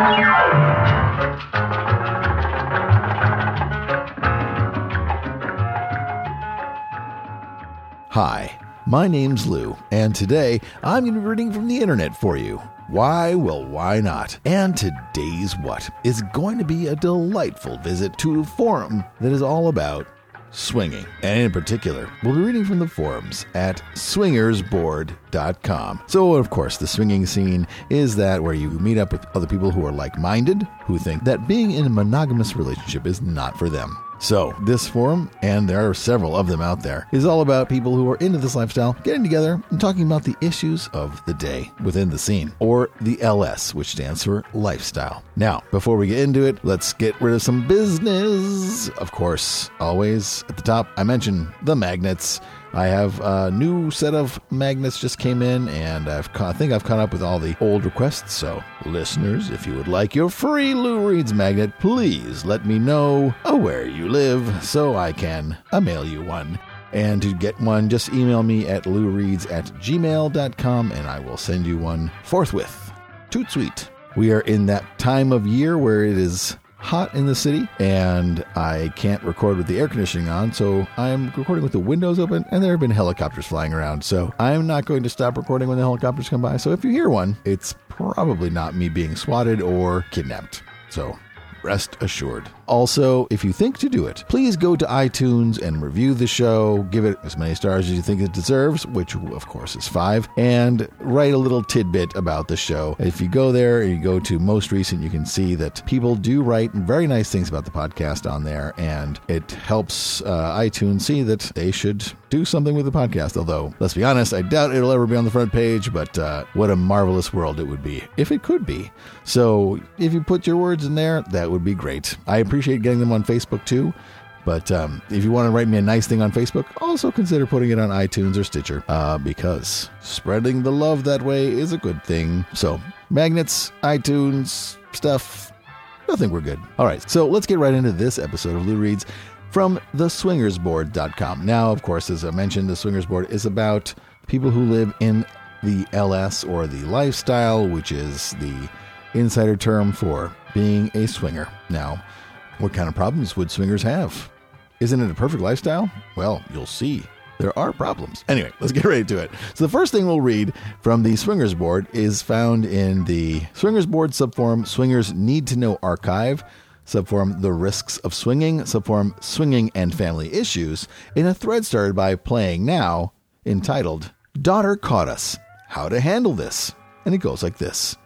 Hi, my name's Lou, and today I'm going to be reading from the internet for you. Why? Well, why not? And today's what is going to be a delightful visit to a forum that is all about swinging. And in particular, we'll be reading from the forums at swingersboard.com. So, of course, the swinging scene is that where you meet up with other people who are like minded, who think that being in a monogamous relationship is not for them. So, this forum, and there are several of them out there, is all about people who are into this lifestyle getting together and talking about the issues of the day within the scene, or the LS, which stands for lifestyle. Now, before we get into it, let's get rid of some business. Of course, always at the top, I mentioned the magnets. I have a new set of magnets just came in, and I've I think I've caught up with all the old requests. So, listeners, if you would like your free Lou Reads magnet, please let me know uh, where you live so I can mail you one. And to get one, just email me at loureeds at gmail.com and I will send you one forthwith. Toot sweet. We are in that time of year where it is hot in the city and I can't record with the air conditioning on, so I'm recording with the windows open and there have been helicopters flying around. So I'm not going to stop recording when the helicopters come by. So if you hear one, it's probably not me being swatted or kidnapped. So rest assured. Also, if you think to do it, please go to iTunes and review the show. Give it as many stars as you think it deserves, which of course is five, and write a little tidbit about the show. If you go there and you go to most recent, you can see that people do write very nice things about the podcast on there, and it helps uh, iTunes see that they should do something with the podcast. Although, let's be honest, I doubt it'll ever be on the front page, but uh, what a marvelous world it would be if it could be. So, if you put your words in there, that would be great. I appreciate getting them on Facebook too. But um, if you want to write me a nice thing on Facebook, also consider putting it on iTunes or Stitcher uh, because spreading the love that way is a good thing. So, magnets, iTunes, stuff, I think we're good. All right, so let's get right into this episode of Lou Reads from theswingersboard.com. Now, of course, as I mentioned, the Swingers Board is about people who live in the LS or the lifestyle, which is the insider term for being a swinger. Now, what kind of problems would swingers have? Isn't it a perfect lifestyle? Well, you'll see. There are problems. Anyway, let's get right to it. So, the first thing we'll read from the Swingers Board is found in the Swingers Board subforum Swingers Need to Know Archive, subforum The Risks of Swinging, subforum Swinging and Family Issues, in a thread started by Playing Now entitled Daughter Caught Us How to Handle This. And it goes like this.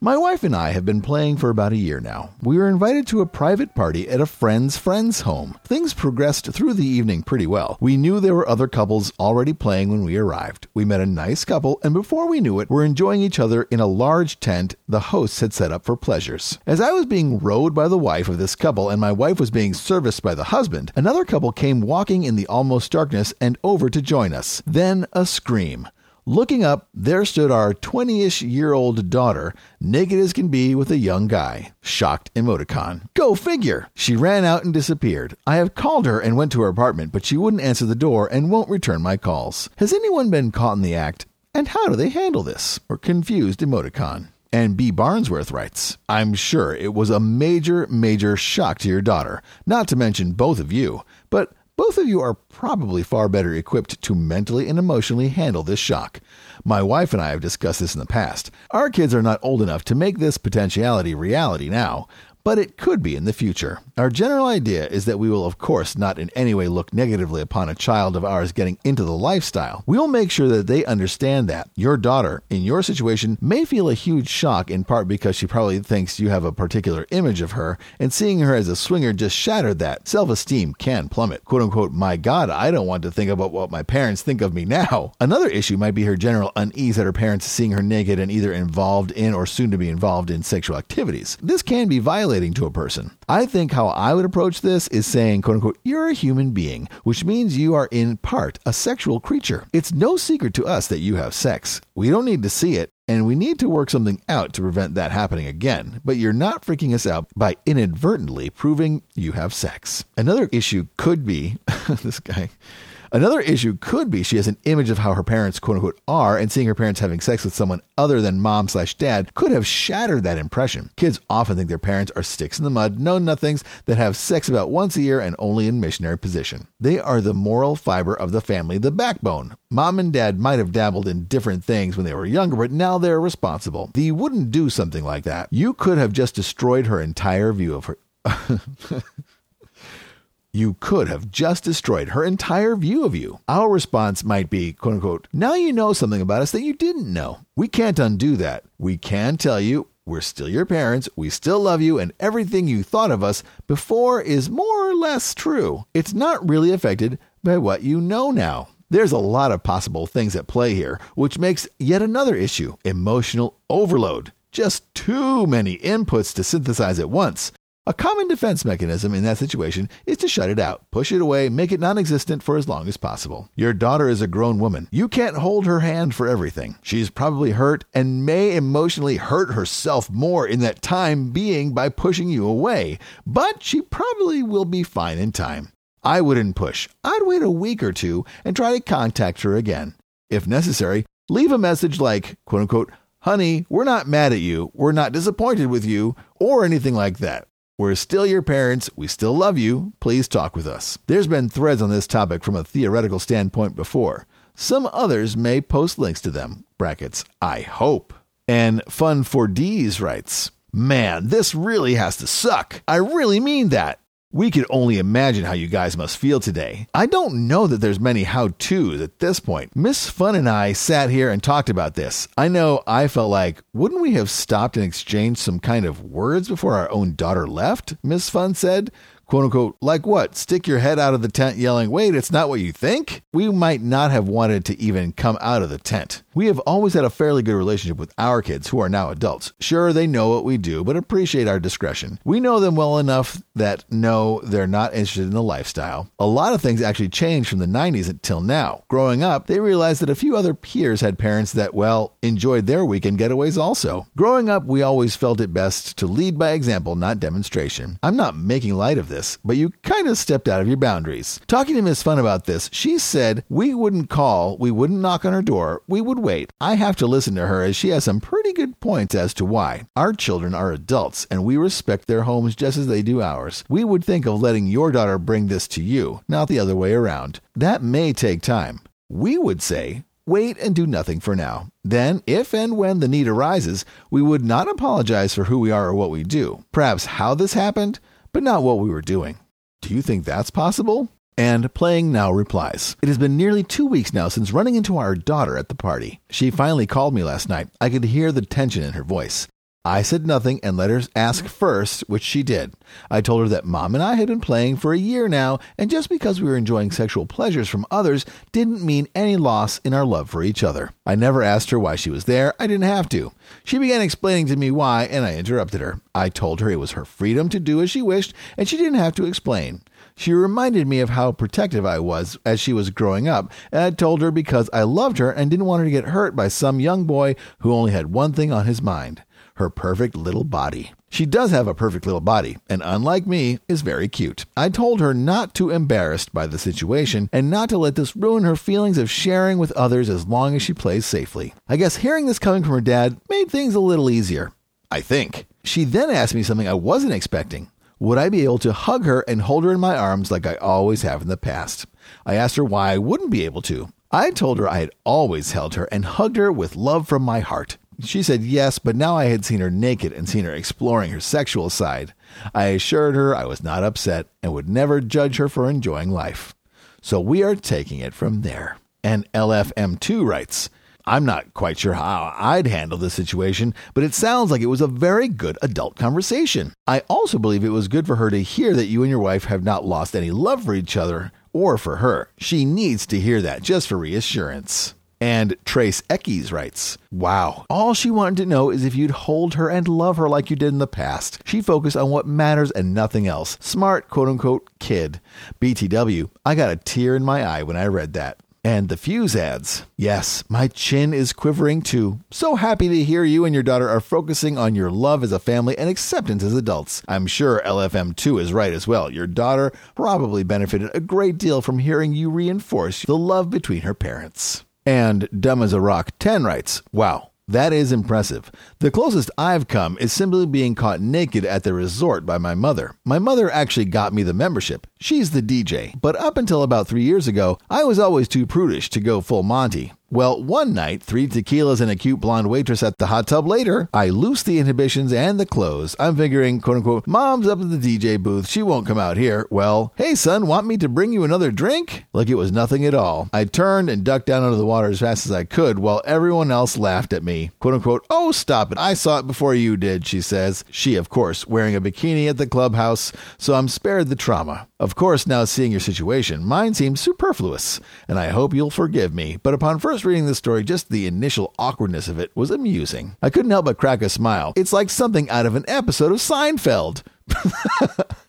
My wife and I have been playing for about a year now. We were invited to a private party at a friend's friend's home. Things progressed through the evening pretty well. We knew there were other couples already playing when we arrived. We met a nice couple, and before we knew it, we're enjoying each other in a large tent the hosts had set up for pleasures. As I was being rowed by the wife of this couple and my wife was being serviced by the husband, another couple came walking in the almost darkness and over to join us. Then a scream. Looking up, there stood our 20 ish year old daughter, naked as can be with a young guy. Shocked emoticon. Go figure! She ran out and disappeared. I have called her and went to her apartment, but she wouldn't answer the door and won't return my calls. Has anyone been caught in the act? And how do they handle this? Or confused emoticon. And B. Barnsworth writes, I'm sure it was a major, major shock to your daughter, not to mention both of you, but both of you are probably far better equipped to mentally and emotionally handle this shock. My wife and I have discussed this in the past. Our kids are not old enough to make this potentiality reality now, but it could be in the future. Our general idea is that we will, of course, not in any way look negatively upon a child of ours getting into the lifestyle. We will make sure that they understand that your daughter, in your situation, may feel a huge shock in part because she probably thinks you have a particular image of her, and seeing her as a swinger just shattered that. Self esteem can plummet. Quote unquote, my God, I don't want to think about what my parents think of me now. Another issue might be her general unease at her parents seeing her naked and either involved in or soon to be involved in sexual activities. This can be to a person. I think how I would approach this is saying, quote unquote, you're a human being, which means you are in part a sexual creature. It's no secret to us that you have sex. We don't need to see it. And we need to work something out to prevent that happening again. But you're not freaking us out by inadvertently proving you have sex. Another issue could be this guy. Another issue could be she has an image of how her parents, quote unquote, are, and seeing her parents having sex with someone other than mom slash dad could have shattered that impression. Kids often think their parents are sticks in the mud, know nothings, that have sex about once a year and only in missionary position. They are the moral fiber of the family, the backbone. Mom and dad might have dabbled in different things when they were younger, but now they're responsible. You wouldn't do something like that. You could have just destroyed her entire view of her. you could have just destroyed her entire view of you. Our response might be, quote unquote, now you know something about us that you didn't know. We can't undo that. We can tell you we're still your parents, we still love you, and everything you thought of us before is more or less true. It's not really affected by what you know now. There's a lot of possible things at play here, which makes yet another issue emotional overload. Just too many inputs to synthesize at once. A common defense mechanism in that situation is to shut it out, push it away, make it non existent for as long as possible. Your daughter is a grown woman. You can't hold her hand for everything. She's probably hurt and may emotionally hurt herself more in that time being by pushing you away, but she probably will be fine in time. I wouldn't push. I'd wait a week or two and try to contact her again. If necessary, leave a message like, quote unquote, honey, we're not mad at you, we're not disappointed with you, or anything like that. We're still your parents. We still love you. Please talk with us. There's been threads on this topic from a theoretical standpoint before. Some others may post links to them. Brackets, I hope. And Fun for D's writes, Man, this really has to suck. I really mean that. We could only imagine how you guys must feel today. I don't know that there's many how to's at this point. Miss Fun and I sat here and talked about this. I know I felt like, wouldn't we have stopped and exchanged some kind of words before our own daughter left? Miss Fun said quote unquote, like what? Stick your head out of the tent yelling, wait, it's not what you think? We might not have wanted to even come out of the tent. We have always had a fairly good relationship with our kids who are now adults. Sure, they know what we do, but appreciate our discretion. We know them well enough that no, they're not interested in the lifestyle. A lot of things actually changed from the 90s until now. Growing up, they realized that a few other peers had parents that, well, enjoyed their weekend getaways also. Growing up, we always felt it best to lead by example, not demonstration. I'm not making light of this, but you kind of stepped out of your boundaries. Talking to Miss Fun about this, she said we wouldn't call, we wouldn't knock on her door, we would wait. I have to listen to her as she has some pretty good points as to why. Our children are adults and we respect their homes just as they do ours. We would think of letting your daughter bring this to you, not the other way around. That may take time. We would say, wait and do nothing for now. Then, if and when the need arises, we would not apologize for who we are or what we do. Perhaps how this happened, but not what we were doing. Do you think that's possible? And Playing Now replies It has been nearly two weeks now since running into our daughter at the party. She finally called me last night. I could hear the tension in her voice. I said nothing and let her ask first, which she did. I told her that mom and I had been playing for a year now, and just because we were enjoying sexual pleasures from others didn't mean any loss in our love for each other. I never asked her why she was there. I didn't have to. She began explaining to me why, and I interrupted her. I told her it was her freedom to do as she wished, and she didn't have to explain. She reminded me of how protective I was as she was growing up, and I told her because I loved her and didn't want her to get hurt by some young boy who only had one thing on his mind her perfect little body. She does have a perfect little body, and unlike me, is very cute. I told her not to embarrassed by the situation and not to let this ruin her feelings of sharing with others as long as she plays safely. I guess hearing this coming from her dad made things a little easier. I think. She then asked me something I wasn't expecting. Would I be able to hug her and hold her in my arms like I always have in the past? I asked her why I wouldn't be able to. I told her I had always held her and hugged her with love from my heart. She said yes, but now I had seen her naked and seen her exploring her sexual side. I assured her I was not upset and would never judge her for enjoying life. So we are taking it from there. And LFM2 writes, I'm not quite sure how I'd handle this situation, but it sounds like it was a very good adult conversation. I also believe it was good for her to hear that you and your wife have not lost any love for each other or for her. She needs to hear that just for reassurance. And Trace Eckes writes, Wow, all she wanted to know is if you'd hold her and love her like you did in the past. She focused on what matters and nothing else. Smart, quote unquote, kid. BTW, I got a tear in my eye when I read that. And the fuse adds, Yes, my chin is quivering too. So happy to hear you and your daughter are focusing on your love as a family and acceptance as adults. I'm sure LFM2 is right as well. Your daughter probably benefited a great deal from hearing you reinforce the love between her parents. And Dumb as a Rock 10 writes, Wow, that is impressive. The closest I've come is simply being caught naked at the resort by my mother. My mother actually got me the membership. She's the DJ. But up until about three years ago, I was always too prudish to go full Monty. Well, one night, three tequilas and a cute blonde waitress at the hot tub later, I loose the inhibitions and the clothes. I'm figuring, quote unquote, mom's up at the DJ booth. She won't come out here. Well, hey, son, want me to bring you another drink? Like it was nothing at all. I turned and ducked down under the water as fast as I could while everyone else laughed at me. Quote unquote, oh, stop it. I saw it before you did, she says. She, of course, wearing a bikini at the clubhouse, so I'm spared the trauma. Of course, now seeing your situation, mine seems superfluous, and I hope you'll forgive me, but upon first reading the story, just the initial awkwardness of it was amusing. I couldn't help but crack a smile. It's like something out of an episode of Seinfeld.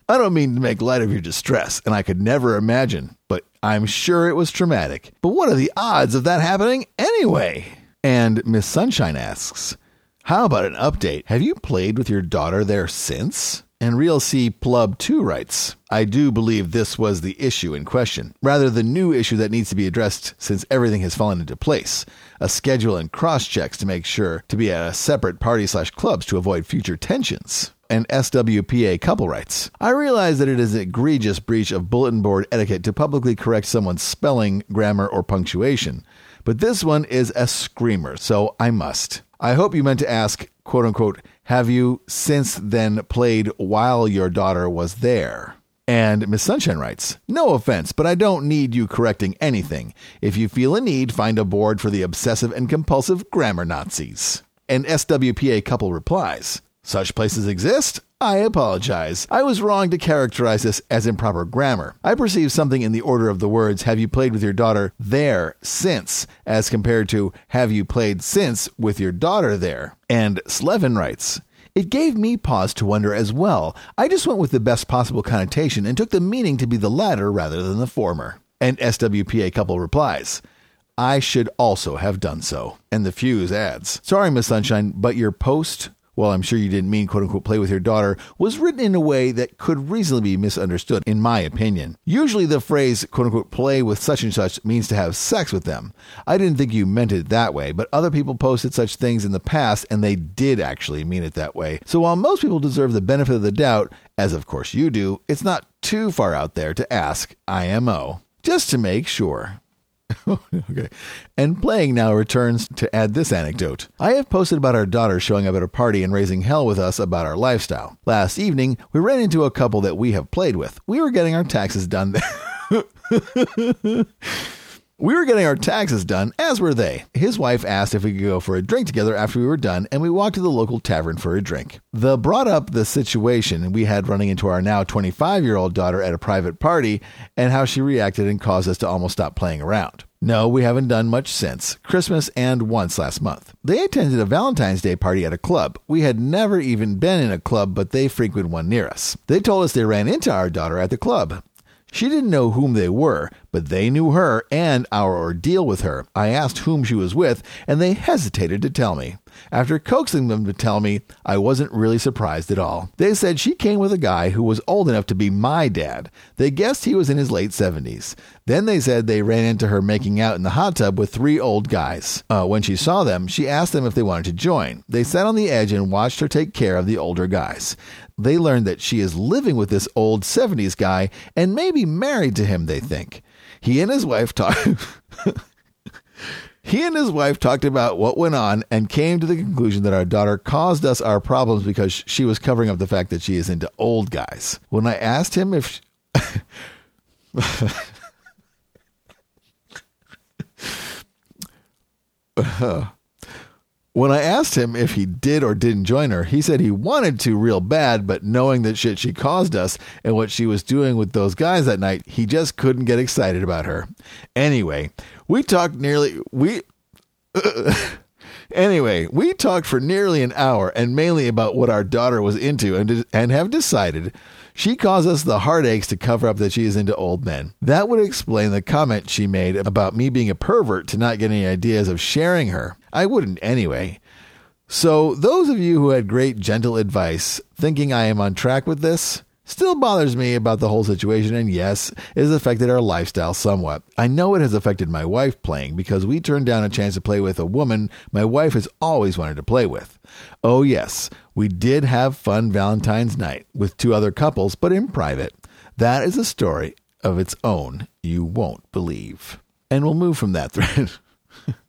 I don't mean to make light of your distress, and I could never imagine, but I'm sure it was traumatic. But what are the odds of that happening anyway? And Miss Sunshine asks, How about an update? Have you played with your daughter there since? And Real C Plub 2 writes, I do believe this was the issue in question, rather the new issue that needs to be addressed since everything has fallen into place. A schedule and cross checks to make sure to be at a separate party slash clubs to avoid future tensions. And SWPA couple writes, I realize that it is an egregious breach of bulletin board etiquette to publicly correct someone's spelling, grammar, or punctuation. But this one is a screamer, so I must. I hope you meant to ask, quote unquote, have you since then played while your daughter was there? And Miss Sunshine writes, No offense, but I don't need you correcting anything. If you feel a need, find a board for the obsessive and compulsive grammar Nazis. And SWPA couple replies, Such places exist? I apologize. I was wrong to characterize this as improper grammar. I perceive something in the order of the words have you played with your daughter there since as compared to have you played since with your daughter there. And Slevin writes, it gave me pause to wonder as well. I just went with the best possible connotation and took the meaning to be the latter rather than the former. And SWPA couple replies, I should also have done so. And the fuse adds, Sorry, Miss Sunshine, but your post well, I'm sure you didn't mean quote unquote play with your daughter, was written in a way that could reasonably be misunderstood, in my opinion. Usually the phrase quote unquote play with such and such means to have sex with them. I didn't think you meant it that way, but other people posted such things in the past and they did actually mean it that way. So while most people deserve the benefit of the doubt, as of course you do, it's not too far out there to ask IMO. Just to make sure. okay. And playing now returns to add this anecdote. I have posted about our daughter showing up at a party and raising hell with us about our lifestyle. Last evening, we ran into a couple that we have played with. We were getting our taxes done there. We were getting our taxes done, as were they. His wife asked if we could go for a drink together after we were done, and we walked to the local tavern for a drink. The brought up the situation we had running into our now 25 year old daughter at a private party and how she reacted and caused us to almost stop playing around. No, we haven't done much since Christmas and once last month. They attended a Valentine's Day party at a club. We had never even been in a club, but they frequent one near us. They told us they ran into our daughter at the club. She didn't know whom they were, but they knew her and our ordeal with her. I asked whom she was with, and they hesitated to tell me. After coaxing them to tell me, I wasn't really surprised at all. They said she came with a guy who was old enough to be my dad. They guessed he was in his late 70s. Then they said they ran into her making out in the hot tub with three old guys. Uh, when she saw them, she asked them if they wanted to join. They sat on the edge and watched her take care of the older guys. They learned that she is living with this old 70s guy and maybe married to him, they think. He and his wife talked. He and his wife talked about what went on and came to the conclusion that our daughter caused us our problems because she was covering up the fact that she is into old guys. When I asked him if. She... When I asked him if he did or didn't join her, he said he wanted to real bad, but knowing that shit she caused us and what she was doing with those guys that night, he just couldn't get excited about her. Anyway, we talked nearly we Anyway, we talked for nearly an hour and mainly about what our daughter was into and, and have decided she caused us the heartaches to cover up that she is into old men. That would explain the comment she made about me being a pervert to not get any ideas of sharing her. I wouldn't anyway. So, those of you who had great gentle advice thinking I am on track with this, still bothers me about the whole situation, and yes, it has affected our lifestyle somewhat. I know it has affected my wife playing because we turned down a chance to play with a woman my wife has always wanted to play with. Oh, yes, we did have fun Valentine's night with two other couples, but in private. That is a story of its own you won't believe. And we'll move from that thread.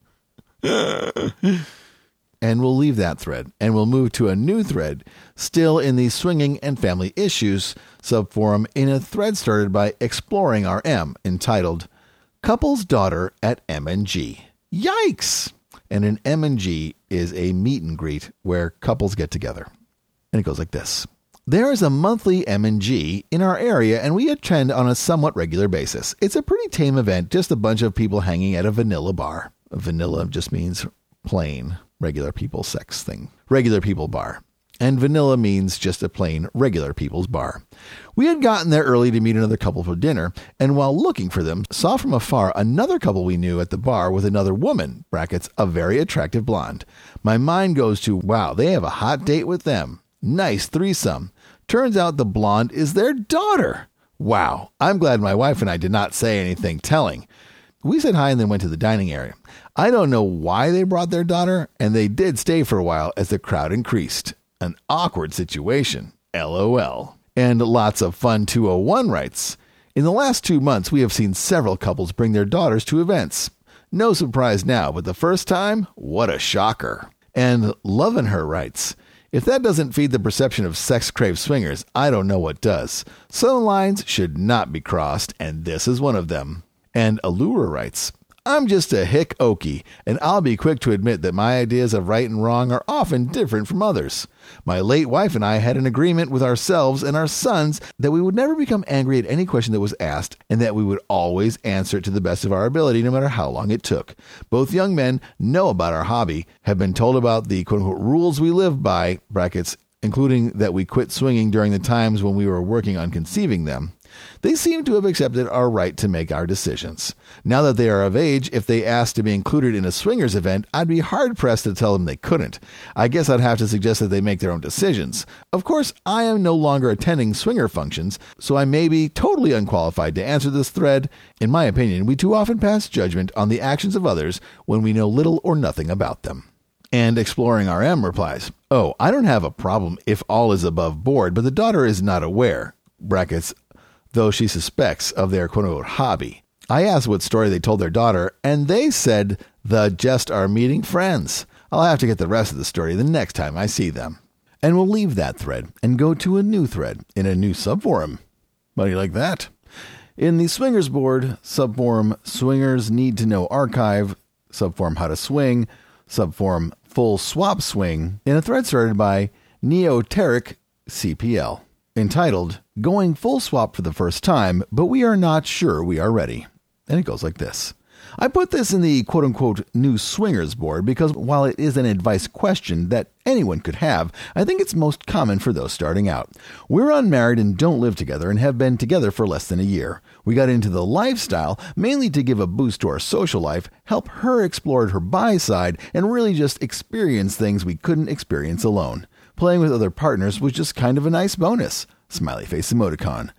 and we'll leave that thread and we'll move to a new thread still in the swinging and family issues subforum in a thread started by exploring rm entitled couple's daughter at m&g yikes and an m&g is a meet and greet where couples get together and it goes like this there is a monthly M&G in our area and we attend on a somewhat regular basis. It's a pretty tame event, just a bunch of people hanging at a vanilla bar. Vanilla just means plain regular people sex thing. Regular people bar. And vanilla means just a plain regular people's bar. We had gotten there early to meet another couple for dinner, and while looking for them, saw from afar another couple we knew at the bar with another woman, brackets, a very attractive blonde. My mind goes to, wow, they have a hot date with them. Nice threesome. Turns out the blonde is their daughter. Wow, I'm glad my wife and I did not say anything telling. We said hi and then went to the dining area. I don't know why they brought their daughter, and they did stay for a while as the crowd increased. An awkward situation. LOL. And lots of fun 201 writes. In the last two months, we have seen several couples bring their daughters to events. No surprise now, but the first time, what a shocker. And Lovin' Her writes, if that doesn't feed the perception of sex crave swingers, I don't know what does. Some lines should not be crossed, and this is one of them. And Allura writes, I'm just a hick Okie, and I'll be quick to admit that my ideas of right and wrong are often different from others. My late wife and I had an agreement with ourselves and our sons that we would never become angry at any question that was asked, and that we would always answer it to the best of our ability, no matter how long it took. Both young men know about our hobby, have been told about the quote unquote rules we live by, brackets, including that we quit swinging during the times when we were working on conceiving them. They seem to have accepted our right to make our decisions. Now that they are of age, if they asked to be included in a swingers event, I'd be hard pressed to tell them they couldn't. I guess I'd have to suggest that they make their own decisions. Of course, I am no longer attending swinger functions, so I may be totally unqualified to answer this thread. In my opinion, we too often pass judgment on the actions of others when we know little or nothing about them. And Exploring RM replies, Oh, I don't have a problem if all is above board, but the daughter is not aware. Brackets, though she suspects of their quote unquote hobby. I asked what story they told their daughter, and they said the just are meeting friends. I'll have to get the rest of the story the next time I see them. And we'll leave that thread and go to a new thread in a new subforum. How do you like that? In the Swingers Board, subforum Swingers Need to Know Archive, subforum How to Swing, subforum Full Swap Swing, in a thread started by Neoteric CPL entitled Going Full Swap for the First Time, but we are not sure we are ready. And it goes like this. I put this in the quote unquote new swingers board because while it is an advice question that anyone could have, I think it's most common for those starting out. We're unmarried and don't live together and have been together for less than a year. We got into the lifestyle mainly to give a boost to our social life, help her explore her bi side, and really just experience things we couldn't experience alone. Playing with other partners was just kind of a nice bonus. Smiley face emoticon.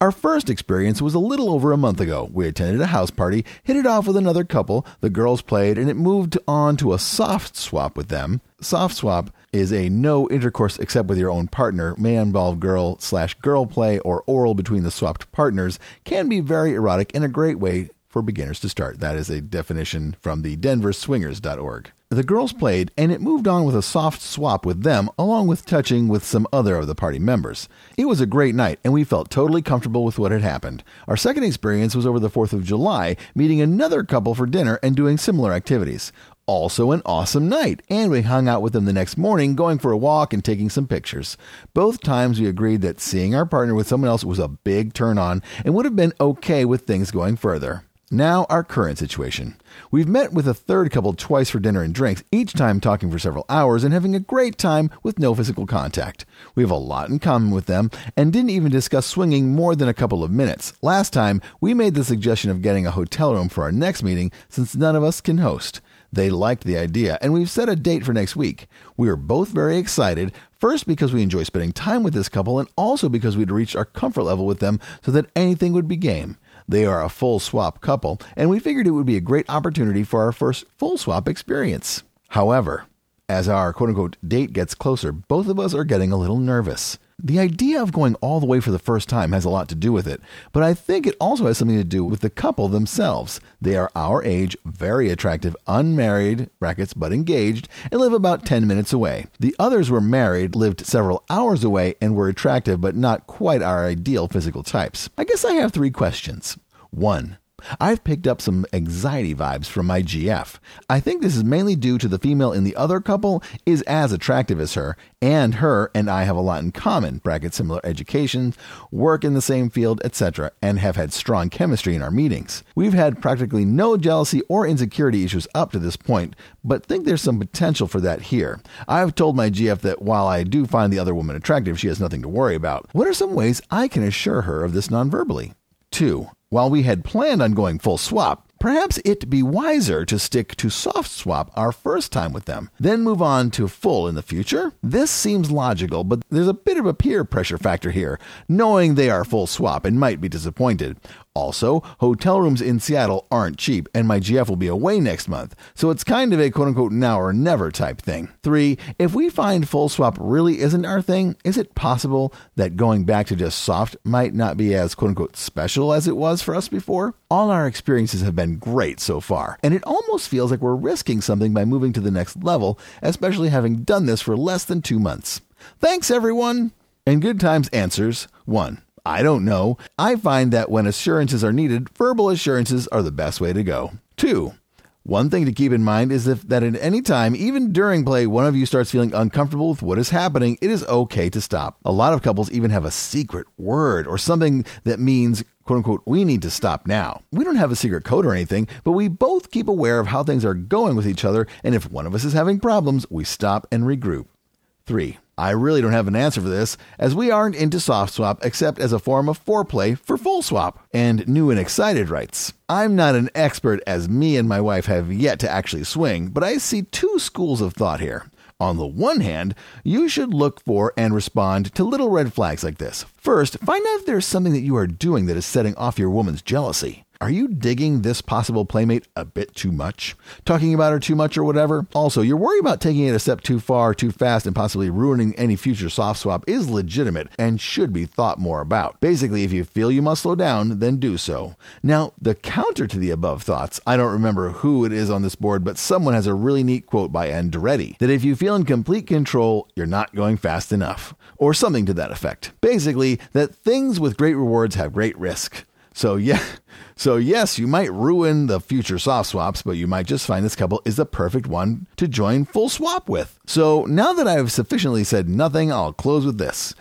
Our first experience was a little over a month ago. We attended a house party, hit it off with another couple, the girls played, and it moved on to a soft swap with them. Soft swap is a no intercourse except with your own partner, may involve girl slash girl play or oral between the swapped partners, can be very erotic and a great way for beginners to start. That is a definition from the denverswingers.org. The girls played, and it moved on with a soft swap with them, along with touching with some other of the party members. It was a great night, and we felt totally comfortable with what had happened. Our second experience was over the 4th of July, meeting another couple for dinner and doing similar activities. Also, an awesome night, and we hung out with them the next morning, going for a walk and taking some pictures. Both times we agreed that seeing our partner with someone else was a big turn on and would have been okay with things going further. Now, our current situation. We've met with a third couple twice for dinner and drinks, each time talking for several hours and having a great time with no physical contact. We have a lot in common with them and didn't even discuss swinging more than a couple of minutes. Last time, we made the suggestion of getting a hotel room for our next meeting since none of us can host. They liked the idea, and we've set a date for next week. We are both very excited, first because we enjoy spending time with this couple, and also because we'd reached our comfort level with them so that anything would be game. They are a full swap couple, and we figured it would be a great opportunity for our first full swap experience. However, as our quote unquote date gets closer, both of us are getting a little nervous. The idea of going all the way for the first time has a lot to do with it, but I think it also has something to do with the couple themselves. They are our age, very attractive, unmarried, brackets, but engaged, and live about 10 minutes away. The others were married, lived several hours away, and were attractive, but not quite our ideal physical types. I guess I have three questions. One, I've picked up some anxiety vibes from my GF. I think this is mainly due to the female in the other couple is as attractive as her, and her and I have a lot in common, bracket similar education, work in the same field, etc., and have had strong chemistry in our meetings. We've had practically no jealousy or insecurity issues up to this point, but think there's some potential for that here. I've told my GF that while I do find the other woman attractive, she has nothing to worry about. What are some ways I can assure her of this nonverbally? 2. While we had planned on going full swap, perhaps it'd be wiser to stick to soft swap our first time with them, then move on to full in the future? This seems logical, but there's a bit of a peer pressure factor here, knowing they are full swap and might be disappointed. Also, hotel rooms in Seattle aren't cheap, and my GF will be away next month, so it's kind of a quote unquote now or never type thing. Three, if we find full swap really isn't our thing, is it possible that going back to just soft might not be as quote unquote special as it was for us before? All our experiences have been great so far, and it almost feels like we're risking something by moving to the next level, especially having done this for less than two months. Thanks, everyone! And Good Times answers 1. I don't know. I find that when assurances are needed, verbal assurances are the best way to go. Two, one thing to keep in mind is if that at any time, even during play, one of you starts feeling uncomfortable with what is happening, it is okay to stop. A lot of couples even have a secret word or something that means, quote unquote, we need to stop now. We don't have a secret code or anything, but we both keep aware of how things are going with each other, and if one of us is having problems, we stop and regroup. Three, I really don't have an answer for this, as we aren't into soft swap except as a form of foreplay for full swap. And New and Excited writes I'm not an expert as me and my wife have yet to actually swing, but I see two schools of thought here. On the one hand, you should look for and respond to little red flags like this. First, find out if there's something that you are doing that is setting off your woman's jealousy. Are you digging this possible playmate a bit too much? Talking about her too much or whatever? Also, your worry about taking it a step too far, too fast, and possibly ruining any future soft swap is legitimate and should be thought more about. Basically, if you feel you must slow down, then do so. Now, the counter to the above thoughts, I don't remember who it is on this board, but someone has a really neat quote by Andretti that if you feel in complete control, you're not going fast enough, or something to that effect. Basically, that things with great rewards have great risk. So yeah, so yes, you might ruin the future soft swaps, but you might just find this couple is the perfect one to join full swap with. So now that I've sufficiently said nothing, I'll close with this.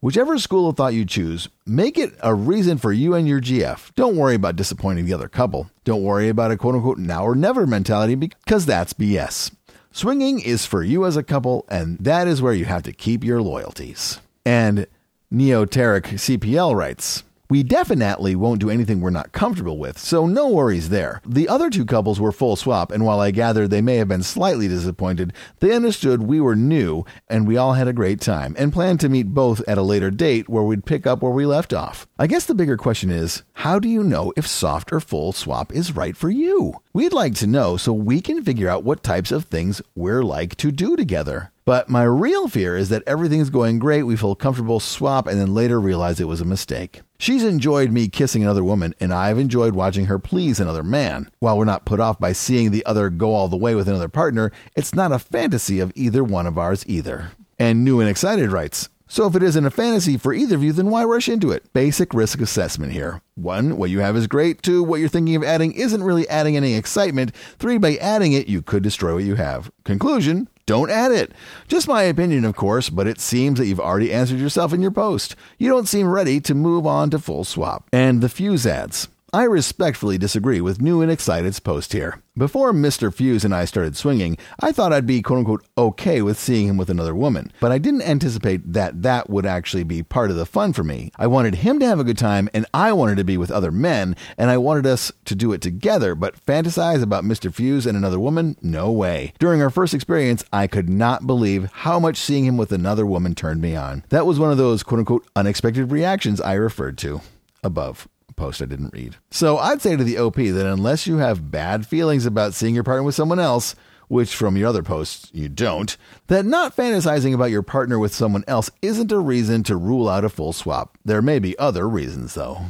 Whichever school of thought you choose, make it a reason for you and your GF. Don't worry about disappointing the other couple. Don't worry about a quote unquote now or never mentality because that's BS. Swinging is for you as a couple, and that is where you have to keep your loyalties. And Neoteric CPL writes, we definitely won't do anything we're not comfortable with, so no worries there. The other two couples were full swap, and while I gather they may have been slightly disappointed, they understood we were new and we all had a great time and planned to meet both at a later date where we'd pick up where we left off. I guess the bigger question is how do you know if soft or full swap is right for you? We'd like to know so we can figure out what types of things we're like to do together. But my real fear is that everything's going great, we feel comfortable, swap, and then later realize it was a mistake. She's enjoyed me kissing another woman, and I've enjoyed watching her please another man. While we're not put off by seeing the other go all the way with another partner, it's not a fantasy of either one of ours either. And New and Excited writes, so if it isn't a fantasy for either of you, then why rush into it? Basic risk assessment here. One, what you have is great. Two, what you're thinking of adding isn't really adding any excitement. Three, by adding it, you could destroy what you have. Conclusion, don't add it. Just my opinion, of course, but it seems that you've already answered yourself in your post. You don't seem ready to move on to full swap. And the fuse adds. I respectfully disagree with New and Excited's post here. Before Mr. Fuse and I started swinging, I thought I'd be quote unquote okay with seeing him with another woman, but I didn't anticipate that that would actually be part of the fun for me. I wanted him to have a good time, and I wanted to be with other men, and I wanted us to do it together, but fantasize about Mr. Fuse and another woman? No way. During our first experience, I could not believe how much seeing him with another woman turned me on. That was one of those quote unquote unexpected reactions I referred to above post I didn't read. So I'd say to the OP that unless you have bad feelings about seeing your partner with someone else, which from your other posts you don't, that not fantasizing about your partner with someone else isn't a reason to rule out a full swap. There may be other reasons though.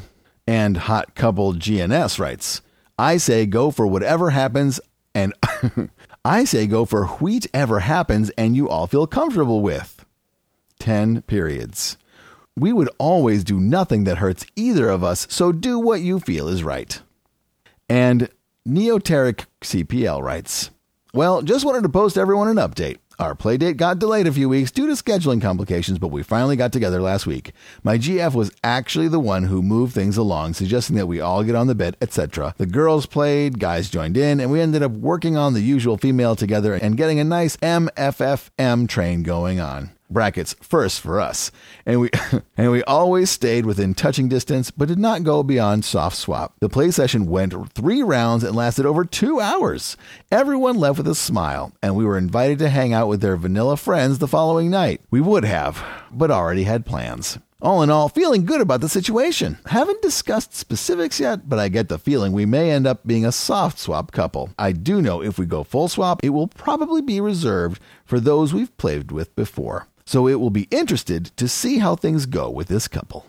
And Hot Couple GNS writes, I say go for whatever happens and I say go for wheat ever happens and you all feel comfortable with. 10 periods. We would always do nothing that hurts either of us, so do what you feel is right. And Neoteric CPL writes, Well, just wanted to post everyone an update. Our playdate got delayed a few weeks due to scheduling complications, but we finally got together last week. My GF was actually the one who moved things along, suggesting that we all get on the bed, etc. The girls played, guys joined in, and we ended up working on the usual female together and getting a nice MFFM train going on brackets first for us. And we and we always stayed within touching distance but did not go beyond soft swap. The play session went three rounds and lasted over two hours. Everyone left with a smile and we were invited to hang out with their vanilla friends the following night. We would have but already had plans. All in all, feeling good about the situation. Haven't discussed specifics yet, but I get the feeling we may end up being a soft swap couple. I do know if we go full swap, it will probably be reserved for those we've played with before so it will be interested to see how things go with this couple.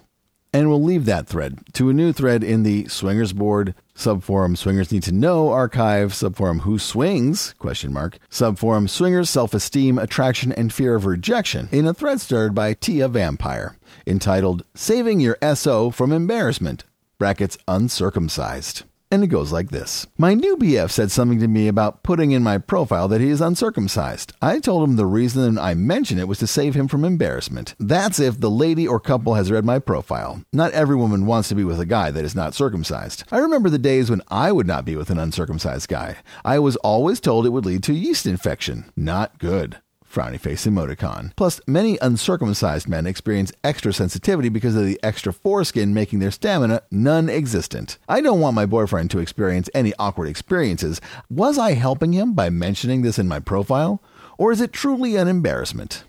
And we'll leave that thread to a new thread in the Swingers Board subforum Swingers Need to Know archive subforum Who Swings question mark subforum Swingers Self Esteem Attraction and Fear of Rejection in a thread started by Tia Vampire entitled Saving Your SO from Embarrassment brackets uncircumcised. And it goes like this My new BF said something to me about putting in my profile that he is uncircumcised. I told him the reason I mentioned it was to save him from embarrassment. That's if the lady or couple has read my profile. Not every woman wants to be with a guy that is not circumcised. I remember the days when I would not be with an uncircumcised guy. I was always told it would lead to yeast infection. Not good frowny face emoticon. Plus, many uncircumcised men experience extra sensitivity because of the extra foreskin making their stamina non existent. I don't want my boyfriend to experience any awkward experiences. Was I helping him by mentioning this in my profile? Or is it truly an embarrassment?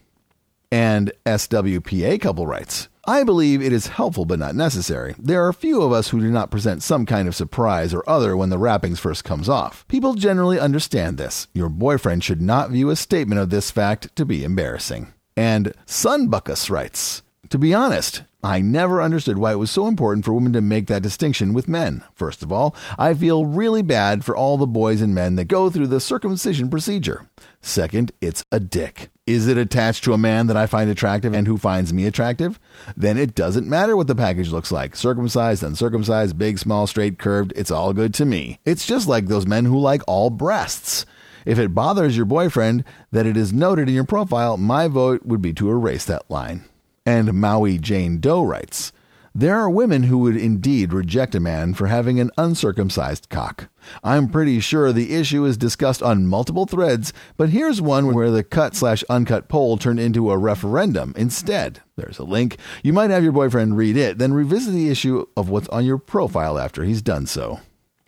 And SWPA couple writes I believe it is helpful but not necessary. There are few of us who do not present some kind of surprise or other when the wrappings first comes off. People generally understand this. Your boyfriend should not view a statement of this fact to be embarrassing. And Sunbuckus writes, to be honest, I never understood why it was so important for women to make that distinction with men. First of all, I feel really bad for all the boys and men that go through the circumcision procedure. Second, it's a dick. Is it attached to a man that I find attractive and who finds me attractive? Then it doesn't matter what the package looks like circumcised, uncircumcised, big, small, straight, curved, it's all good to me. It's just like those men who like all breasts. If it bothers your boyfriend that it is noted in your profile, my vote would be to erase that line. And Maui Jane Doe writes There are women who would indeed reject a man for having an uncircumcised cock. I'm pretty sure the issue is discussed on multiple threads, but here's one where the cut slash uncut poll turned into a referendum instead. There's a link. You might have your boyfriend read it, then revisit the issue of what's on your profile after he's done so.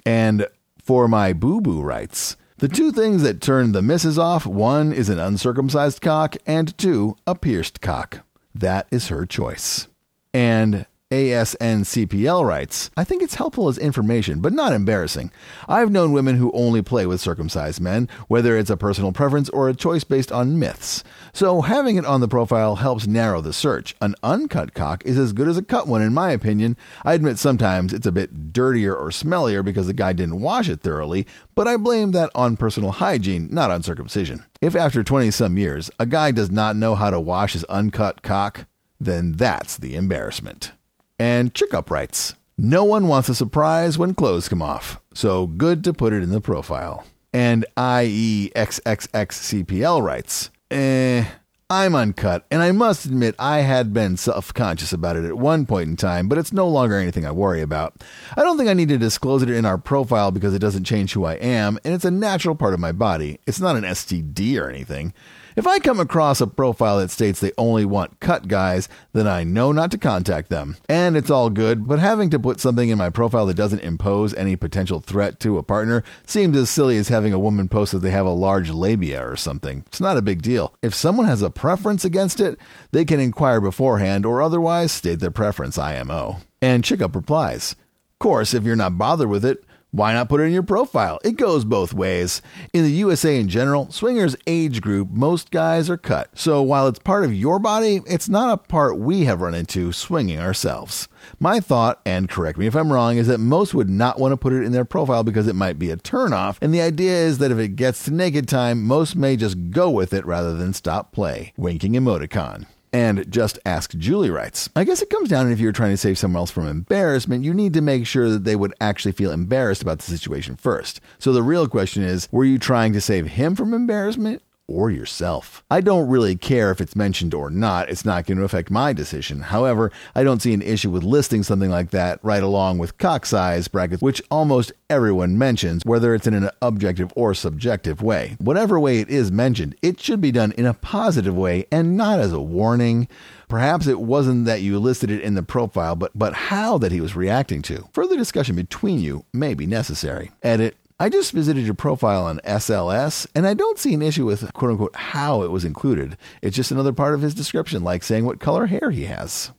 And for my boo boo writes, the two things that turn the misses off one is an uncircumcised cock, and two, a pierced cock. That is her choice. And ASNCPL writes, I think it's helpful as information, but not embarrassing. I've known women who only play with circumcised men, whether it's a personal preference or a choice based on myths. So having it on the profile helps narrow the search. An uncut cock is as good as a cut one, in my opinion. I admit sometimes it's a bit dirtier or smellier because the guy didn't wash it thoroughly, but I blame that on personal hygiene, not on circumcision. If after 20 some years a guy does not know how to wash his uncut cock, then that's the embarrassment. And Chickup writes, No one wants a surprise when clothes come off, so good to put it in the profile. And IEXXXCPL writes, Eh, I'm uncut, and I must admit I had been self conscious about it at one point in time, but it's no longer anything I worry about. I don't think I need to disclose it in our profile because it doesn't change who I am, and it's a natural part of my body. It's not an STD or anything. If I come across a profile that states they only want cut guys, then I know not to contact them. And it's all good, but having to put something in my profile that doesn't impose any potential threat to a partner seems as silly as having a woman post that they have a large labia or something. It's not a big deal. If someone has a preference against it, they can inquire beforehand or otherwise state their preference IMO. And Chickup replies, course, if you're not bothered with it, why not put it in your profile? It goes both ways. In the USA in general, swingers age group, most guys are cut. So while it's part of your body, it's not a part we have run into swinging ourselves. My thought, and correct me if I'm wrong, is that most would not want to put it in their profile because it might be a turnoff, and the idea is that if it gets to naked time, most may just go with it rather than stop play. Winking emoticon. And Just Ask Julie writes I guess it comes down to if you're trying to save someone else from embarrassment, you need to make sure that they would actually feel embarrassed about the situation first. So the real question is were you trying to save him from embarrassment or yourself. I don't really care if it's mentioned or not, it's not going to affect my decision. However, I don't see an issue with listing something like that right along with cock size brackets, which almost everyone mentions, whether it's in an objective or subjective way. Whatever way it is mentioned, it should be done in a positive way and not as a warning. Perhaps it wasn't that you listed it in the profile, but, but how that he was reacting to. Further discussion between you may be necessary. Edit I just visited your profile on SLS, and I don't see an issue with quote unquote how it was included. It's just another part of his description, like saying what color hair he has.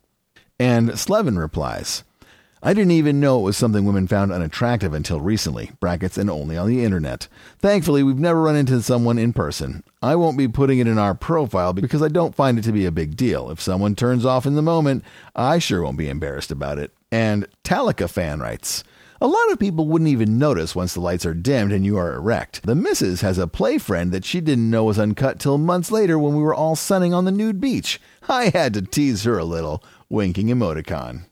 And Slevin replies, I didn't even know it was something women found unattractive until recently, brackets and only on the internet. Thankfully, we've never run into someone in person. I won't be putting it in our profile because I don't find it to be a big deal. If someone turns off in the moment, I sure won't be embarrassed about it. And Talika fan writes, a lot of people wouldn't even notice once the lights are dimmed and you are erect. The missus has a play friend that she didn't know was uncut till months later when we were all sunning on the nude beach. I had to tease her a little, winking emoticon.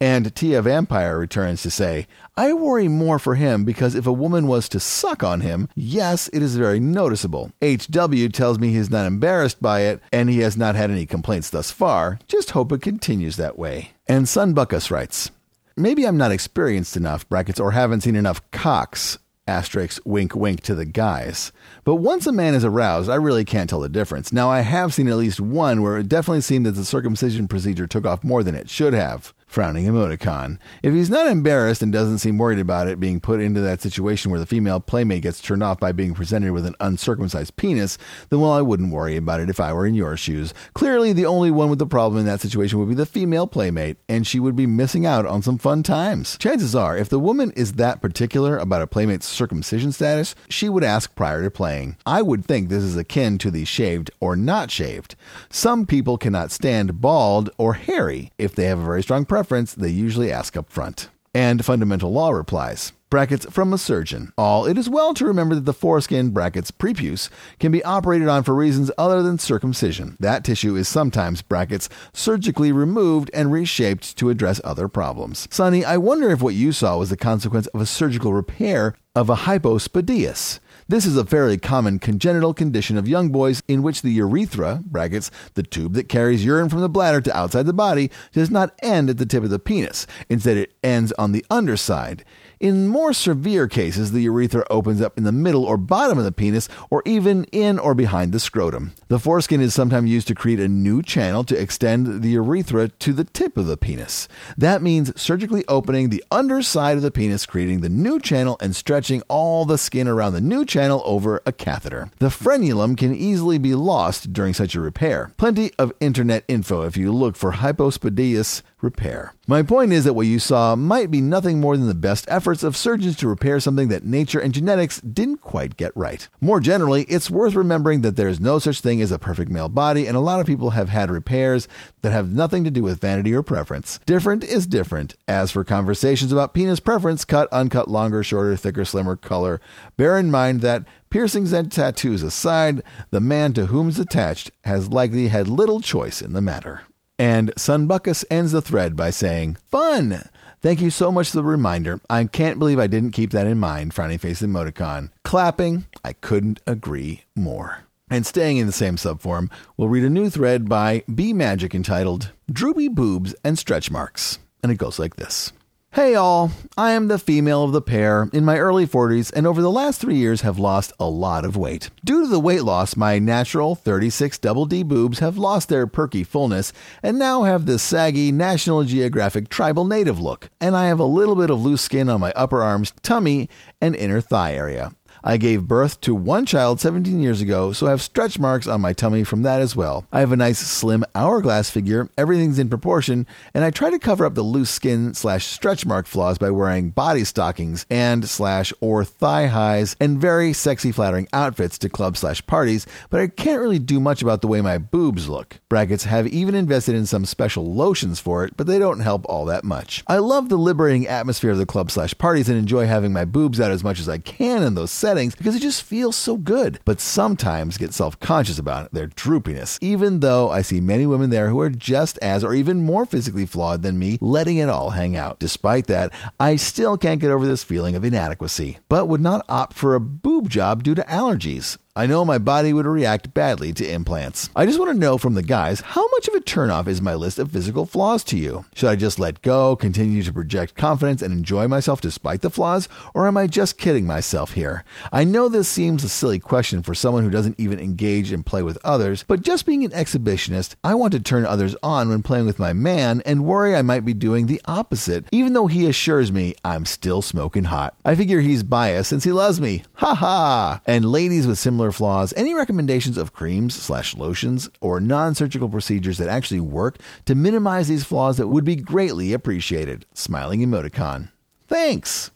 And Tia Vampire returns to say, I worry more for him because if a woman was to suck on him, yes, it is very noticeable. HW tells me he's not embarrassed by it and he has not had any complaints thus far. Just hope it continues that way. And Sunbuckus writes, Maybe I'm not experienced enough, brackets, or haven't seen enough cocks, asterisks, wink, wink to the guys. But once a man is aroused, I really can't tell the difference. Now, I have seen at least one where it definitely seemed that the circumcision procedure took off more than it should have frowning emoticon. If he's not embarrassed and doesn't seem worried about it being put into that situation where the female playmate gets turned off by being presented with an uncircumcised penis, then well, I wouldn't worry about it if I were in your shoes. Clearly, the only one with the problem in that situation would be the female playmate, and she would be missing out on some fun times. Chances are, if the woman is that particular about a playmate's circumcision status, she would ask prior to playing. I would think this is akin to the shaved or not shaved. Some people cannot stand bald or hairy if they have a very strong preference preference, they usually ask up front. And fundamental law replies brackets from a surgeon. All it is well to remember that the foreskin brackets prepuce can be operated on for reasons other than circumcision. That tissue is sometimes brackets surgically removed and reshaped to address other problems. Sonny, I wonder if what you saw was the consequence of a surgical repair of a hypospadias. This is a fairly common congenital condition of young boys in which the urethra, brackets, the tube that carries urine from the bladder to outside the body, does not end at the tip of the penis. Instead, it ends on the underside. In more severe cases, the urethra opens up in the middle or bottom of the penis, or even in or behind the scrotum. The foreskin is sometimes used to create a new channel to extend the urethra to the tip of the penis. That means surgically opening the underside of the penis, creating the new channel, and stretching all the skin around the new channel over a catheter. The frenulum can easily be lost during such a repair. Plenty of internet info if you look for hypospadias repair. My point is that what you saw might be nothing more than the best efforts of surgeons to repair something that nature and genetics didn't quite get right. More generally, it's worth remembering that there is no such thing as a perfect male body, and a lot of people have had repairs that have nothing to do with vanity or preference. Different is different. As for conversations about penis preference, cut, uncut, longer, shorter, thicker, slimmer, color, bear in mind that Piercings and tattoos aside, the man to whom it's attached has likely had little choice in the matter. And Sunbuckus ends the thread by saying, Fun! Thank you so much for the reminder. I can't believe I didn't keep that in mind, frowny face emoticon. Clapping, I couldn't agree more. And staying in the same subforum, we'll read a new thread by B Magic entitled Droopy Boobs and Stretch Marks. And it goes like this. Hey all, I am the female of the pair in my early 40s and over the last three years have lost a lot of weight. Due to the weight loss, my natural 36 double D boobs have lost their perky fullness and now have the saggy National Geographic tribal native look, and I have a little bit of loose skin on my upper arms, tummy, and inner thigh area. I gave birth to one child 17 years ago, so I have stretch marks on my tummy from that as well. I have a nice slim hourglass figure, everything's in proportion, and I try to cover up the loose skin slash stretch mark flaws by wearing body stockings and slash or thigh highs and very sexy flattering outfits to club slash parties, but I can't really do much about the way my boobs look. Brackets have even invested in some special lotions for it, but they don't help all that much. I love the liberating atmosphere of the club slash parties and enjoy having my boobs out as much as I can in those settings settings because it just feels so good, but sometimes get self conscious about their droopiness, even though I see many women there who are just as or even more physically flawed than me, letting it all hang out. Despite that, I still can't get over this feeling of inadequacy, but would not opt for a boob job due to allergies. I know my body would react badly to implants. I just want to know from the guys how much of a turnoff is my list of physical flaws to you? Should I just let go, continue to project confidence, and enjoy myself despite the flaws, or am I just kidding myself here? I know this seems a silly question for someone who doesn't even engage and play with others, but just being an exhibitionist, I want to turn others on when playing with my man and worry I might be doing the opposite, even though he assures me I'm still smoking hot. I figure he's biased since he loves me. Ha ha! And ladies with similar similar flaws, any recommendations of creams slash lotions or non-surgical procedures that actually work to minimize these flaws that would be greatly appreciated. Smiling emoticon. Thanks.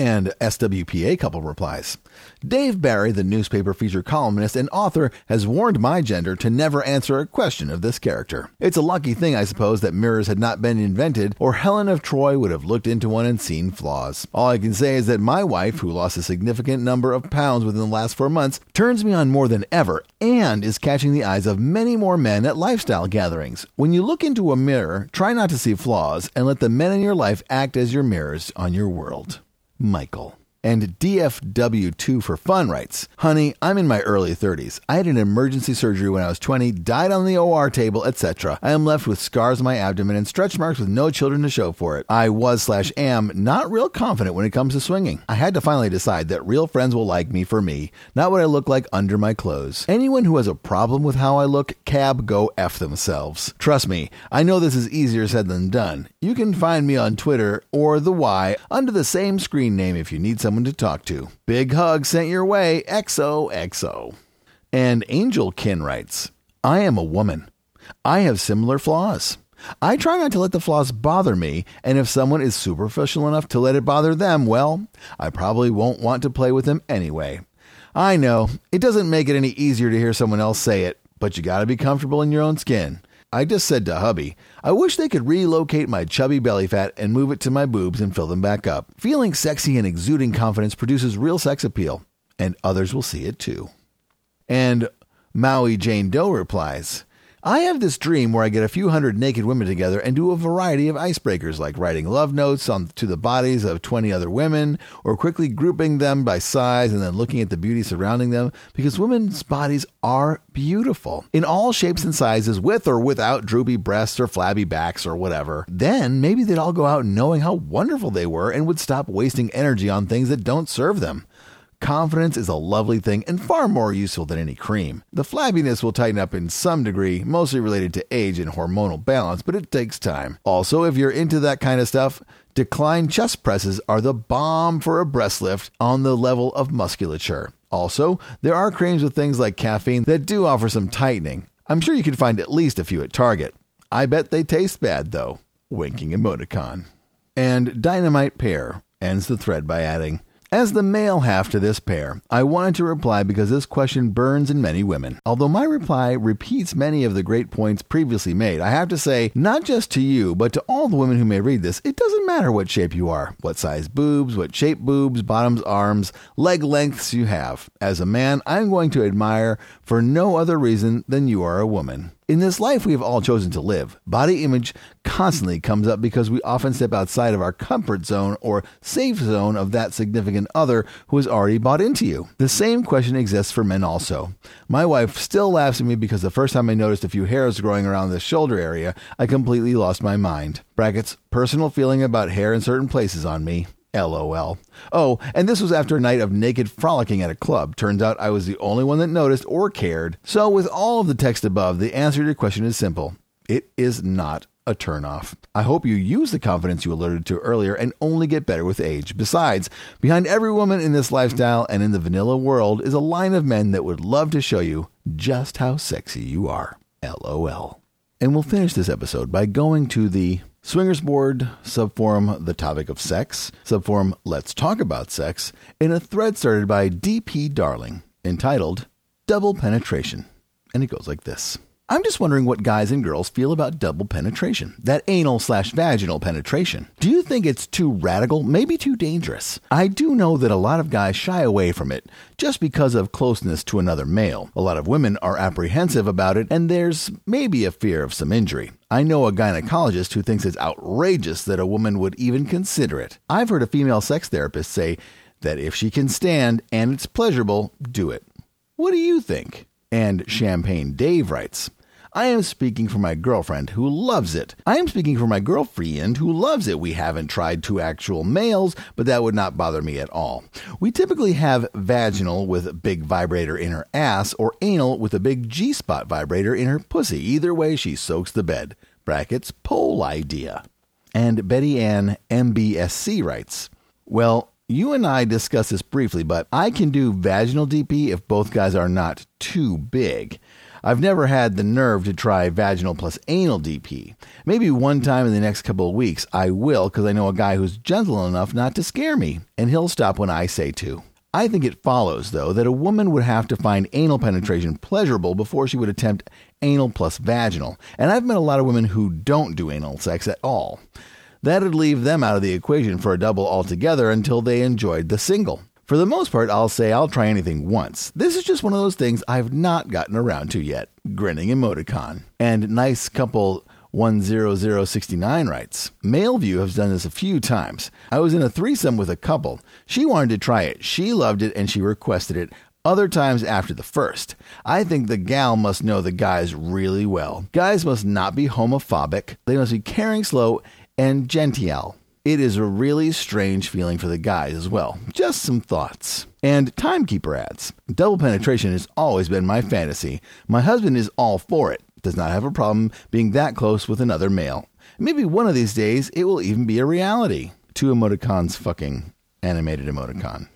And SWPA couple replies. Dave Barry, the newspaper feature columnist and author, has warned my gender to never answer a question of this character. It's a lucky thing, I suppose, that mirrors had not been invented, or Helen of Troy would have looked into one and seen flaws. All I can say is that my wife, who lost a significant number of pounds within the last four months, turns me on more than ever and is catching the eyes of many more men at lifestyle gatherings. When you look into a mirror, try not to see flaws and let the men in your life act as your mirrors on your world. Michael. And DFW2 for fun writes, Honey, I'm in my early 30s. I had an emergency surgery when I was 20, died on the OR table, etc. I am left with scars on my abdomen and stretch marks with no children to show for it. I was slash am not real confident when it comes to swinging. I had to finally decide that real friends will like me for me, not what I look like under my clothes. Anyone who has a problem with how I look, cab go F themselves. Trust me, I know this is easier said than done. You can find me on Twitter or the Y under the same screen name if you need some someone to talk to. Big hug sent your way, XOXO. And Angel Kin writes, I am a woman. I have similar flaws. I try not to let the flaws bother me, and if someone is superficial enough to let it bother them, well, I probably won't want to play with them anyway. I know, it doesn't make it any easier to hear someone else say it, but you gotta be comfortable in your own skin. I just said to hubby, I wish they could relocate my chubby belly fat and move it to my boobs and fill them back up. Feeling sexy and exuding confidence produces real sex appeal, and others will see it too. And Maui Jane Doe replies, I have this dream where I get a few hundred naked women together and do a variety of icebreakers, like writing love notes on to the bodies of 20 other women, or quickly grouping them by size and then looking at the beauty surrounding them, because women's bodies are beautiful in all shapes and sizes, with or without droopy breasts or flabby backs or whatever. Then maybe they'd all go out knowing how wonderful they were and would stop wasting energy on things that don't serve them. Confidence is a lovely thing and far more useful than any cream. The flabbiness will tighten up in some degree, mostly related to age and hormonal balance, but it takes time. Also, if you're into that kind of stuff, decline chest presses are the bomb for a breast lift on the level of musculature. Also, there are creams with things like caffeine that do offer some tightening. I'm sure you can find at least a few at Target. I bet they taste bad though. Winking emoticon. And Dynamite Pear ends the thread by adding, as the male half to this pair, I wanted to reply because this question burns in many women. Although my reply repeats many of the great points previously made, I have to say, not just to you, but to all the women who may read this, it doesn't matter what shape you are, what size boobs, what shape boobs, bottoms, arms, leg lengths you have. As a man, I'm going to admire for no other reason than you are a woman. In this life we have all chosen to live, body image constantly comes up because we often step outside of our comfort zone or safe zone of that significant other who has already bought into you. The same question exists for men also. My wife still laughs at me because the first time I noticed a few hairs growing around the shoulder area, I completely lost my mind. Brackets, personal feeling about hair in certain places on me. LOL. Oh, and this was after a night of naked frolicking at a club. Turns out I was the only one that noticed or cared. So, with all of the text above, the answer to your question is simple it is not a turnoff. I hope you use the confidence you alluded to earlier and only get better with age. Besides, behind every woman in this lifestyle and in the vanilla world is a line of men that would love to show you just how sexy you are. LOL. And we'll finish this episode by going to the Swingers Board, subforum The Topic of Sex, subforum Let's Talk About Sex, in a thread started by DP Darling entitled Double Penetration. And it goes like this. I'm just wondering what guys and girls feel about double penetration, that anal slash vaginal penetration. Do you think it's too radical, maybe too dangerous? I do know that a lot of guys shy away from it just because of closeness to another male. A lot of women are apprehensive about it, and there's maybe a fear of some injury. I know a gynecologist who thinks it's outrageous that a woman would even consider it. I've heard a female sex therapist say that if she can stand and it's pleasurable, do it. What do you think? And Champagne Dave writes, I am speaking for my girlfriend who loves it. I am speaking for my girlfriend who loves it. We haven't tried two actual males, but that would not bother me at all. We typically have vaginal with a big vibrator in her ass or anal with a big G spot vibrator in her pussy. Either way, she soaks the bed. Brackets, pole idea. And Betty Ann MBSC writes, Well, you and I discussed this briefly, but I can do vaginal DP if both guys are not too big. I've never had the nerve to try vaginal plus anal DP. Maybe one time in the next couple of weeks I will because I know a guy who's gentle enough not to scare me, and he'll stop when I say to. I think it follows, though, that a woman would have to find anal penetration pleasurable before she would attempt anal plus vaginal. And I've met a lot of women who don't do anal sex at all. That'd leave them out of the equation for a double altogether until they enjoyed the single. For the most part, I'll say I'll try anything once. This is just one of those things I've not gotten around to yet. Grinning emoticon. And nice couple 10069 writes Male View has done this a few times. I was in a threesome with a couple. She wanted to try it. She loved it and she requested it other times after the first. I think the gal must know the guys really well. Guys must not be homophobic, they must be caring, slow, and genteel. It is a really strange feeling for the guys as well. Just some thoughts. And Timekeeper adds Double penetration has always been my fantasy. My husband is all for it, does not have a problem being that close with another male. Maybe one of these days it will even be a reality. Two emoticons fucking animated emoticon.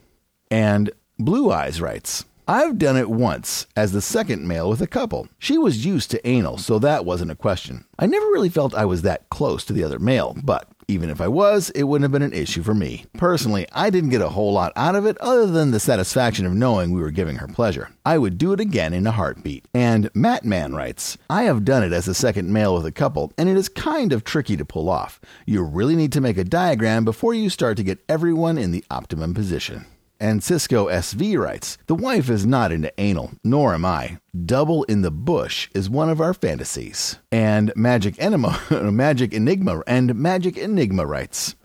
And Blue Eyes writes I've done it once as the second male with a couple. She was used to anal, so that wasn't a question. I never really felt I was that close to the other male, but even if I was, it wouldn't have been an issue for me. Personally, I didn't get a whole lot out of it other than the satisfaction of knowing we were giving her pleasure. I would do it again in a heartbeat. And Matt Man writes, I have done it as a second male with a couple, and it is kind of tricky to pull off. You really need to make a diagram before you start to get everyone in the optimum position. And Cisco SV writes, The wife is not into anal, nor am I. Double in the bush is one of our fantasies. And Magic Enema, Magic Enigma, and Magic Enigma writes,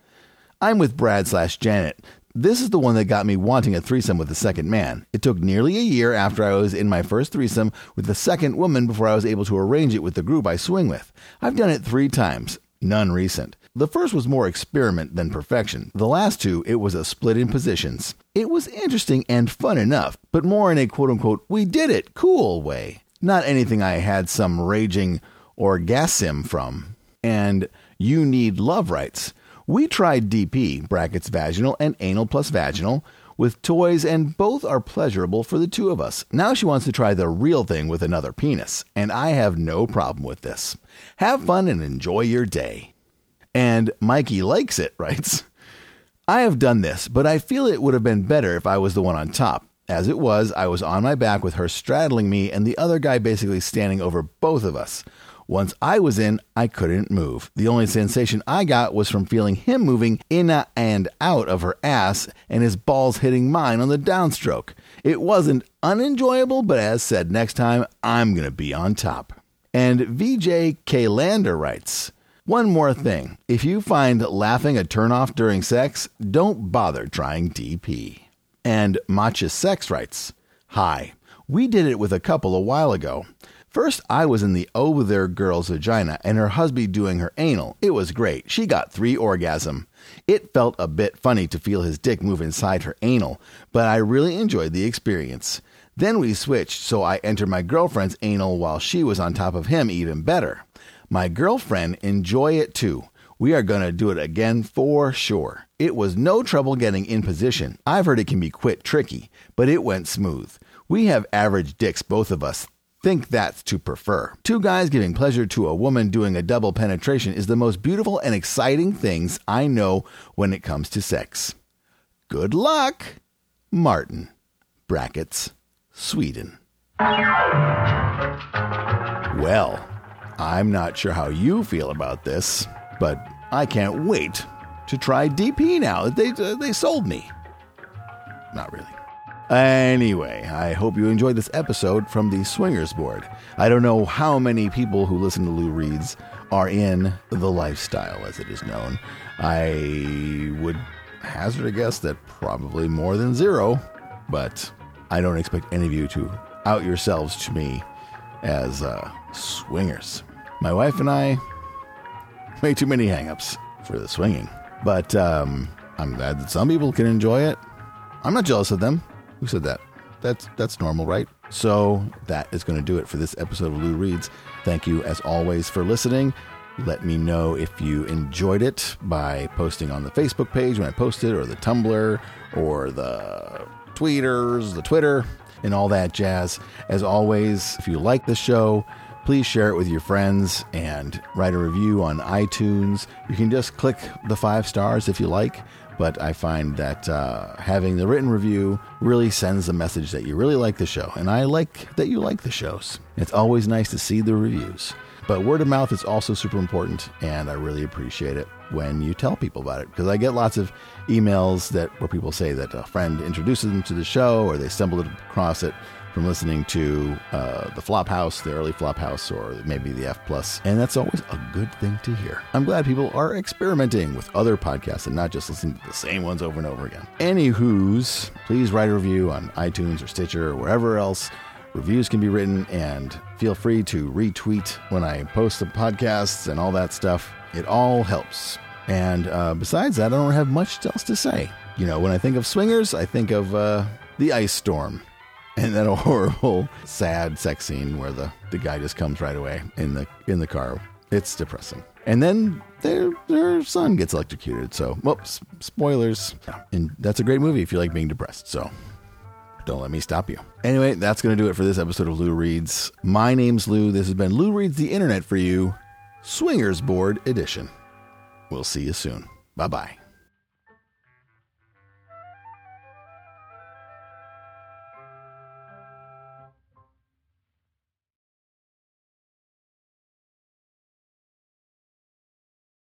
I'm with Brad slash Janet. This is the one that got me wanting a threesome with the second man. It took nearly a year after I was in my first threesome with the second woman before I was able to arrange it with the group I swing with. I've done it three times, none recent. The first was more experiment than perfection. The last two, it was a split in positions. It was interesting and fun enough, but more in a quote unquote, we did it, cool way. Not anything I had some raging orgasm from. And you need love rights. We tried DP, brackets vaginal and anal plus vaginal, with toys, and both are pleasurable for the two of us. Now she wants to try the real thing with another penis, and I have no problem with this. Have fun and enjoy your day. And Mikey likes it, writes I have done this, but I feel it would have been better if I was the one on top. As it was, I was on my back with her straddling me and the other guy basically standing over both of us. Once I was in, I couldn't move. The only sensation I got was from feeling him moving in and out of her ass and his balls hitting mine on the downstroke. It wasn't unenjoyable, but as said, next time I'm going to be on top. And VJ K. Lander writes, one more thing. If you find laughing a turnoff during sex, don't bother trying DP. And Matcha Sex writes, Hi, we did it with a couple a while ago. First, I was in the over there girl's vagina and her husband doing her anal. It was great. She got three orgasm. It felt a bit funny to feel his dick move inside her anal, but I really enjoyed the experience. Then we switched, so I entered my girlfriend's anal while she was on top of him even better. My girlfriend enjoy it too. We are going to do it again for sure. It was no trouble getting in position. I've heard it can be quite tricky, but it went smooth. We have average dicks, both of us think that's to prefer. Two guys giving pleasure to a woman doing a double penetration is the most beautiful and exciting things I know when it comes to sex. Good luck, Martin. Brackets, Sweden. Well, I'm not sure how you feel about this, but I can't wait to try DP now. They, uh, they sold me. Not really. Anyway, I hope you enjoyed this episode from the Swingers Board. I don't know how many people who listen to Lou Reads are in the lifestyle, as it is known. I would hazard a guess that probably more than zero, but I don't expect any of you to out yourselves to me as uh, swingers. My wife and I, way too many hangups for the swinging. But um, I'm glad that some people can enjoy it. I'm not jealous of them. Who said that? That's that's normal, right? So that is going to do it for this episode of Lou Reads. Thank you as always for listening. Let me know if you enjoyed it by posting on the Facebook page when I post it, or the Tumblr, or the tweeters, the Twitter, and all that jazz. As always, if you like the show, please share it with your friends and write a review on iTunes. You can just click the five stars if you like but I find that uh, having the written review really sends the message that you really like the show. And I like that you like the shows. It's always nice to see the reviews. But word of mouth is also super important, and I really appreciate it when you tell people about it because I get lots of emails that where people say that a friend introduces them to the show or they stumbled across it from listening to uh, the Flophouse, the early Flophouse, or maybe the F Plus, and that's always a good thing to hear. I'm glad people are experimenting with other podcasts and not just listening to the same ones over and over again. Anywho's, please write a review on iTunes or Stitcher or wherever else reviews can be written, and feel free to retweet when I post the podcasts and all that stuff. It all helps. And uh, besides that, I don't have much else to say. You know, when I think of swingers, I think of uh, the ice storm and then a horrible, sad sex scene where the, the guy just comes right away in the in the car. It's depressing. And then their their son gets electrocuted. So, whoops, spoilers. And that's a great movie if you like being depressed. So, don't let me stop you. Anyway, that's going to do it for this episode of Lou Reads. My name's Lou. This has been Lou Reads the Internet for you, Swingers Board Edition. We'll see you soon. Bye bye.